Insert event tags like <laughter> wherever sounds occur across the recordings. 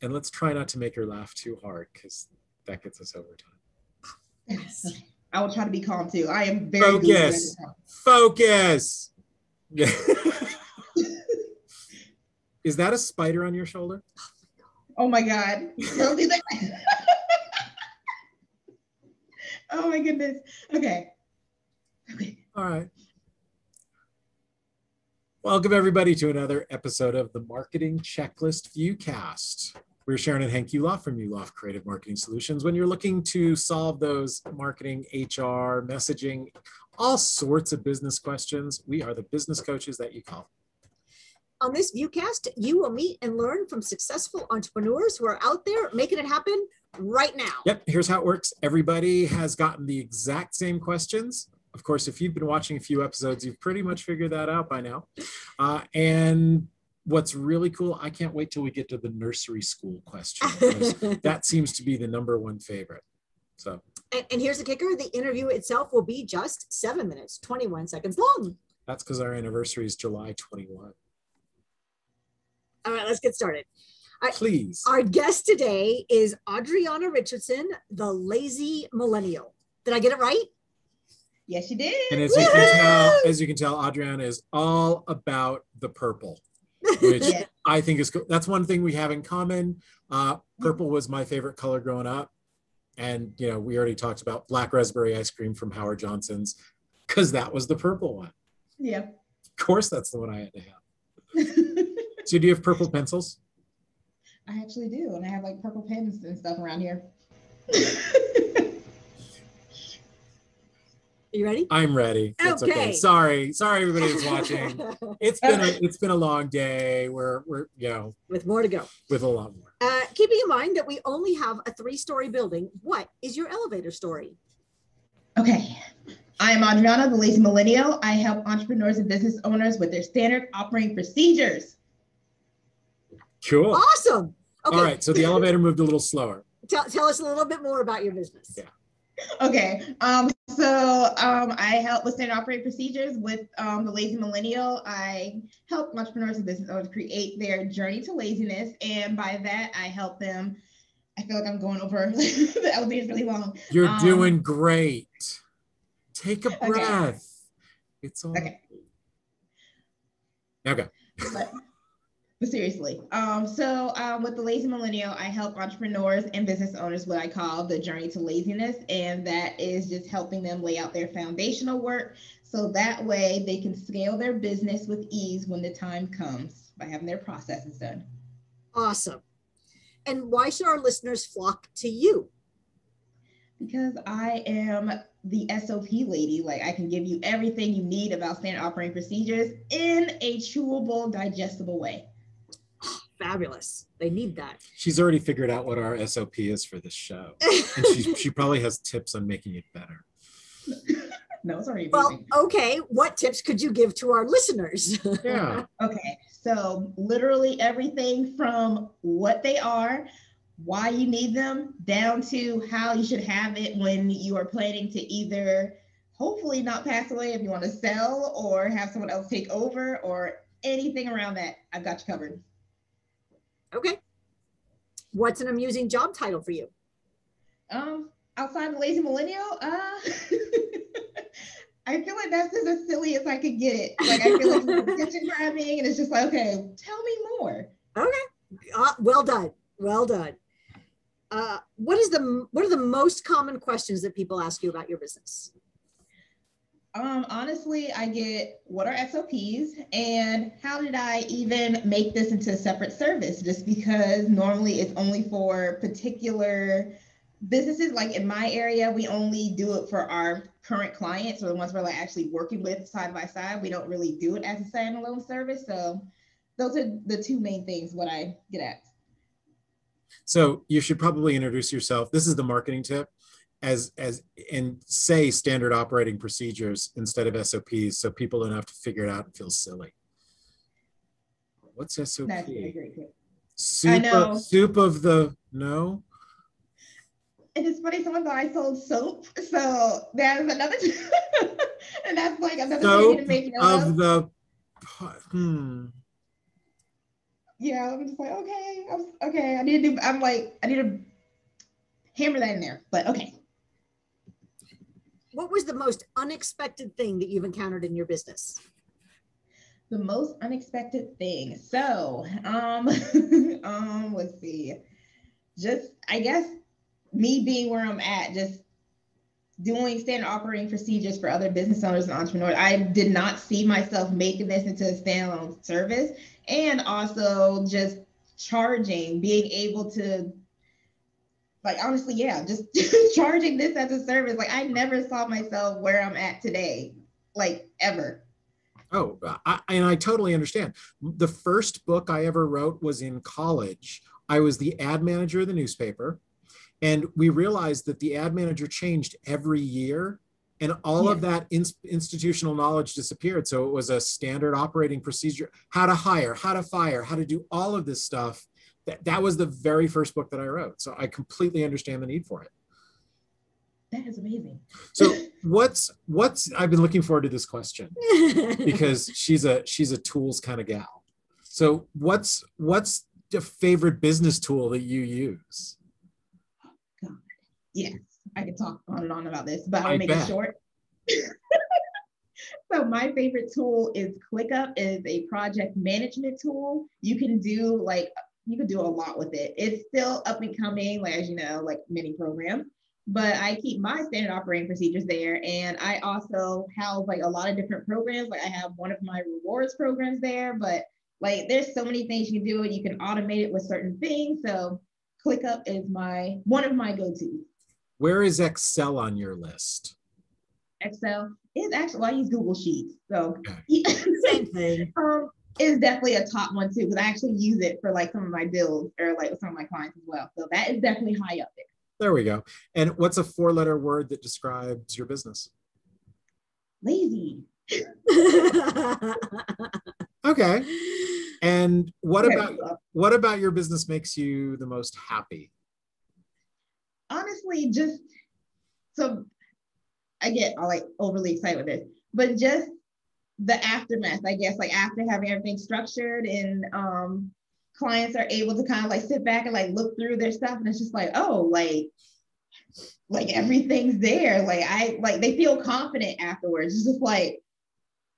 and let's try not to make her laugh too hard because that gets us over time. Yes. I will try to be calm too. I am very focused. focus. Focus. <laughs> Is that a spider on your shoulder? Oh my god! Don't do that. <laughs> oh my goodness. Okay. Okay. All right. Welcome, everybody, to another episode of the Marketing Checklist Viewcast. We're Sharyn and Hank Yuloff from Yuloff Creative Marketing Solutions. When you're looking to solve those marketing, HR, messaging, all sorts of business questions, we are the business coaches that you call. On this Viewcast, you will meet and learn from successful entrepreneurs who are out there making it happen right now. Yep, here's how it works. Everybody has gotten the exact same questions of course, if you've been watching a few episodes, you've pretty much figured that out by now. Uh, and what's really cool, I can't wait till we get to the nursery school question. <laughs> that seems to be the number one favorite. So, and, and, here's the kicker the interview itself will be just seven minutes, 21 seconds long. That's because our anniversary is July 21. All right, let's get started. Please. Our guest today is Adriana Richardson, the lazy millennial. Did I get it right? Yes, you did. And as you can tell, as you can tell, Adriana is all about the purple, which yeah. I think is cool. That's one thing we have in common. Uh, purple was my favorite color growing up, and you know we already talked about black raspberry ice cream from Howard Johnson's because that was the purple one. Yeah. Of course, that's the one I had to have. so, do you have purple pencils? I actually do, and I have like purple pens and stuff around here. <laughs> you ready? I'm ready. It's okay. okay. Sorry, sorry, everybody who's watching. <laughs> it's been a, it's been a long day. We're we're you know with more to go. With a lot more. Uh, keeping in mind that we only have a three-story building, what is your elevator story? Okay. I am Adriana, the Lazy Millennial. I help entrepreneurs and business owners with their standard operating procedures. Cool. Awesome. Okay. All right. So the elevator moved a little slower. Tell, tell us a little bit more about your business. Yeah okay. Um, so um, I help with standard operating procedures with um, the Lazy Millennial. I help entrepreneurs and business owners create their journey to laziness. And by that, I help them. I feel like I'm going over <laughs> the elevator is really long. You're um, doing great. Take a breath. Okay. It's all okay. Okay. But, but seriously, um, so um, with the Lazy Millennial, I help entrepreneurs and business owners what I call the journey to laziness, and that is just helping them lay out their foundational work so that way they can scale their business with ease when the time comes by having their processes done. Awesome. And why should our listeners flock to you? Because I am the SOP lady. Like I can give you everything you need about standard operating procedures in a chewable, digestible way fabulous. They need that. She's already figured out what our SOP is for this show. and she, <laughs> she probably has tips on making it better. no, sorry. Well, okay. What tips could you give to our listeners? yeah. <laughs> Okay. So, literally everything from what they are, why you need them, down to how you should have it when you are planning to either hopefully not pass away if you want to sell or have someone else take over or anything around that. I've got you covered. Okay. What's an amusing job title for you? Um, outside the lazy millennial, uh, <laughs> I feel like that's just as silly as I could get it. Like I feel like attention grabbing, and it's just like, okay, tell me more. Okay, uh, well done, well done. Uh, what is the what are the most common questions that people ask you about your business? Um, honestly, I get what are SOPs and how did I even make this into a separate service? Just because normally it's only for particular businesses. Like in my area, we only do it for our current clients or the ones we're like actually working with side by side. We don't really do it as a standalone service. So those are the two main things what I get at. So you should probably introduce yourself. This is the marketing tip as as and say standard operating procedures instead of SOPs so people don't have to figure it out and feel silly. What's SOP? That's a great tip. Soup, I know. Of, soup of the no. And it's funny, someone thought I sold soap. So there's another <laughs> and that's like another soap to make note of of the hmm. yeah, I'm just like, okay, I'm okay. I need to do. I'm like, I need to hammer that in there. But okay. What was the most unexpected thing that you've encountered in your business? The most unexpected thing. So, um, <laughs> um, let's see. Just, I guess, me being where I'm at, just doing standard operating procedures for other business owners and entrepreneurs. I did not see myself making this into a standalone service and also just charging, being able to like honestly, yeah, just <laughs> charging this as a service. Like I never saw myself where I'm at today, like ever. Oh, I, and I totally understand. The first book I ever wrote was in college. I was the ad manager of the newspaper. And we realized that the ad manager changed every year and all yeah. of that in, institutional knowledge disappeared. So it was a standard operating procedure, how to hire, how to fire, how to do all of this stuff. That, that was the very first book that I wrote. So I completely understand the need for it. That is amazing. So <laughs> what's what's I've been looking forward to this question <laughs> because she's a she's a tools kind of gal. So what's what's the favorite business tool that you use? God, yes, I could talk on and on about this, but I'll make bet. it short. <laughs> so my favorite tool is ClickUp is a project management tool. You can do like you can do a lot with it. It's still up and coming, like as you know, like many programs. But I keep my standard operating procedures there, and I also have like a lot of different programs. Like I have one of my rewards programs there, but like there's so many things you can do, and you can automate it with certain things. So ClickUp is my one of my go-tos. Where is Excel on your list? Excel is actually well, I use Google Sheets, so okay. <laughs> same thing. Um, is definitely a top one too because I actually use it for like some of my bills or like with some of my clients as well. So that is definitely high up there. There we go. And what's a four-letter word that describes your business? Lazy. <laughs> okay. And what about what about your business makes you the most happy? honestly, just so I get all like overly excited with this, but just the aftermath, I guess, like after having everything structured and um clients are able to kind of like sit back and like look through their stuff and it's just like, oh, like like everything's there. Like I like they feel confident afterwards. It's just like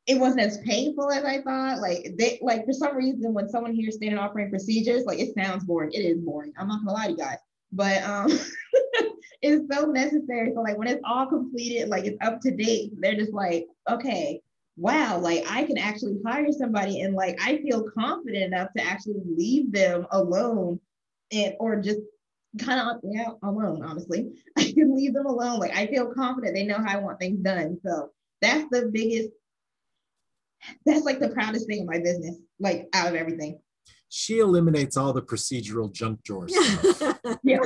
it wasn't as painful as I thought. Like they like for some reason when someone hears standard operating procedures, like it sounds boring. It is boring. I'm not gonna lie to you guys but um <laughs> it's so necessary so like when it's all completed like it's up to date they're just like okay wow like i can actually hire somebody and like i feel confident enough to actually leave them alone and or just kind of yeah alone honestly <laughs> i can leave them alone like i feel confident they know how i want things done so that's the biggest that's like the proudest thing in my business like out of everything she eliminates all the procedural junk drawer stuff. <laughs> <laughs> yeah.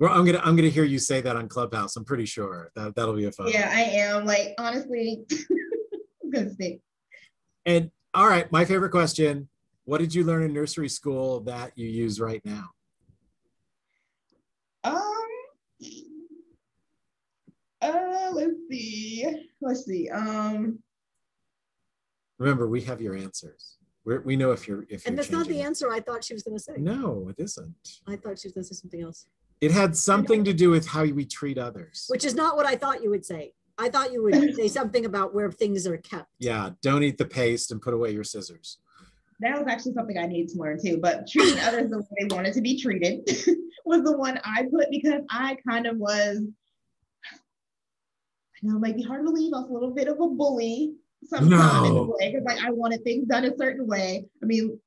Well, I'm gonna I'm gonna hear you say that on Clubhouse. I'm pretty sure that that'll be a fun. Yeah, I am. Like honestly, <laughs> I'm gonna stick. And all right, my favorite question: What did you learn in nursery school that you use right now? Um. Uh, let's see. Let's see. Um. Remember, we have your answers. We're, we know if you're if and you're that's not the answer I thought she was going to say. No, it isn't. I thought she was going to say something else. It had something to do with how we treat others, which is not what I thought you would say. I thought you would say <clears throat> something about where things are kept. Yeah, don't eat the paste and put away your scissors. That was actually something I needed to learn too. But treating <laughs> others the way they wanted to be treated <laughs> was the one I put because I kind of was. I know it might be hard to believe I was a little bit of a bully sometimes no. in a way because like I wanted things done a certain way. I mean,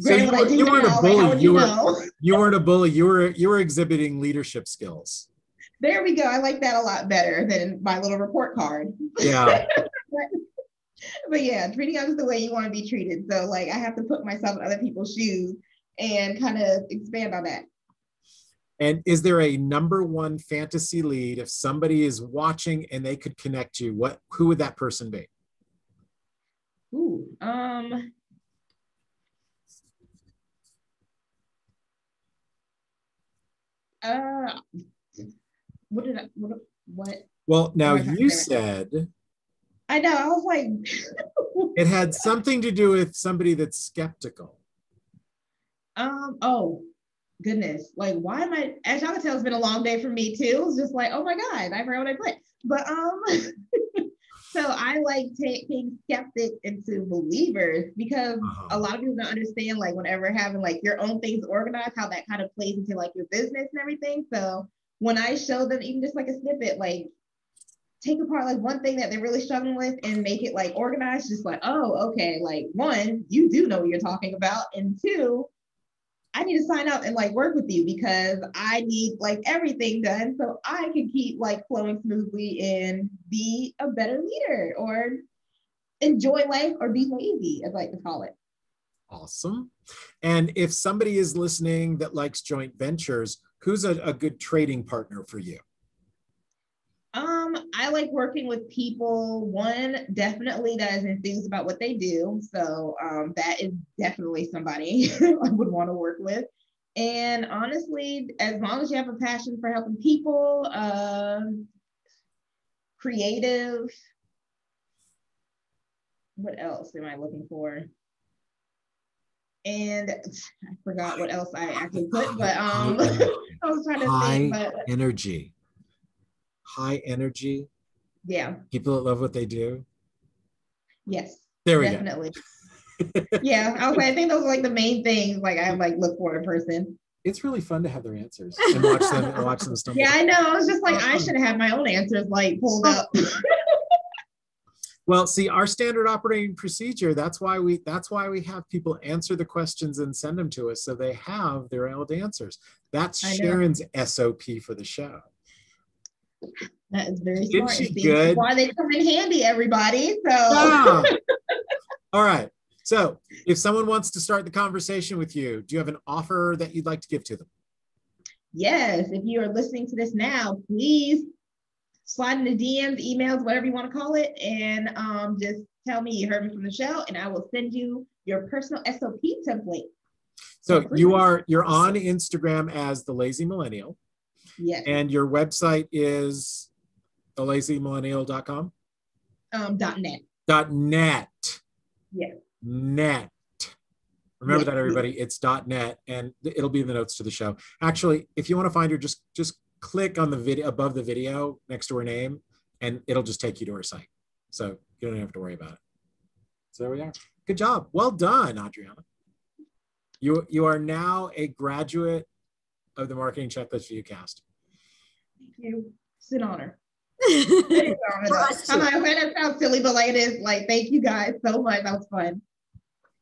so you, were, you weren't now, a bully. You, you were you weren't a bully. You were you were exhibiting leadership skills. There we go. I like that a lot better than my little report card. Yeah. <laughs> but, but yeah, treating others the way you want to be treated. So like I have to put myself in other people's shoes and kind of expand on that. And is there a number one fantasy lead if somebody is watching and they could connect you? What who would that person be? Ooh, um, uh, what did I, what, what? Well, now you said. I know. I was like, <laughs> It had something to do with somebody that's skeptical. um, oh goodness, like why am I? As y'all can tell, it's been a long day for me too. It's just like, oh my god, I forgot what I put. But um, <laughs> so I like taking skeptics into believers because Uh-huh. a lot of people don't understand like whenever having like your own things organized, how that kind of plays into like your business and everything. So when I show them even just like a snippet, like take apart like one thing that they're really struggling with and make it like organized, just like, oh, okay, like one, you do know what you're talking about, and two, I need to sign up and like work with you because I need like everything done so I can keep like flowing smoothly and be a better leader or enjoy life or be lazy, as I like to call it. Awesome. And if somebody is listening that likes joint ventures, who's a, a good trading partner for you? Um, I like working with people. One definitely that is enthused about what they do. So um, that is definitely somebody <laughs> I would want to work with. And honestly, as long as you have a passion for helping people, um, creative. What else am I looking for? And I forgot what else I actually put, but um, <laughs> I was trying to High think, but energy. High energy. yeah, People that love what they do. yes. There we go. definitely. <laughs> yeah, I was like, I think those are like the main things like I like look for in person. It's really fun to have their answers and watch them and <laughs> watch them stumble. Yeah, I know. I was just like, I should have my own answers like pulled up. Well, see, our standard operating procedure, that's why we that's why we have people answer the questions and send them to us so they have their own answers. That's Sharyn's SOP for the show. That is very Isn't smart. she good? Why they come in handy, everybody. So. All right. So if someone wants to start the conversation with you, do you have an offer that you'd like to give to them? yes, if you are listening to this now, please slide in the DMs, emails, whatever you want to call it, and um, just tell me you heard me from the show, and I will send you your personal SOP template. So you are you're on Instagram as the lazy millennial Yes. and your website is thelazymillennial.com Um, dot net. dot net. Yes. Net. Remember Yes. that everybody, it's dot net and it'll be in the notes to the show. Actually, if you want to find her, just just click on the video above the video next to her name and it'll just take you to her site. So you don't have to worry about it. So there we are. Good job. Well done, Adriana. You you are now a graduate of the Marketing Checklist Viewcast. Thank you. It's an honor. It is an honor, For though. us too. Um, I'm like, okay, that sounds silly, but like it is like, thank you guys so much. That was fun.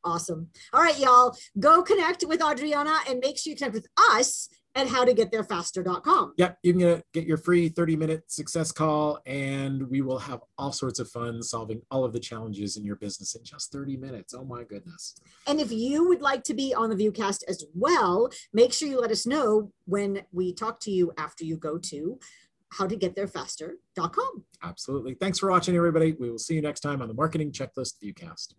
Awesome. All right, y'all, go connect with Adriana and make sure you connect with us at howtogettherefaster.com. Yep, you can get, get your free 30 minute success call, and we will have all sorts of fun solving all of the challenges in your business in just 30 minutes. Oh my goodness. And if you would like to be on the Viewcast as well, make sure you let us know when we talk to you after you go to howtogettherefaster.com. Absolutely. Thanks for watching, everybody. We will see you next time on the Marketing Checklist Viewcast.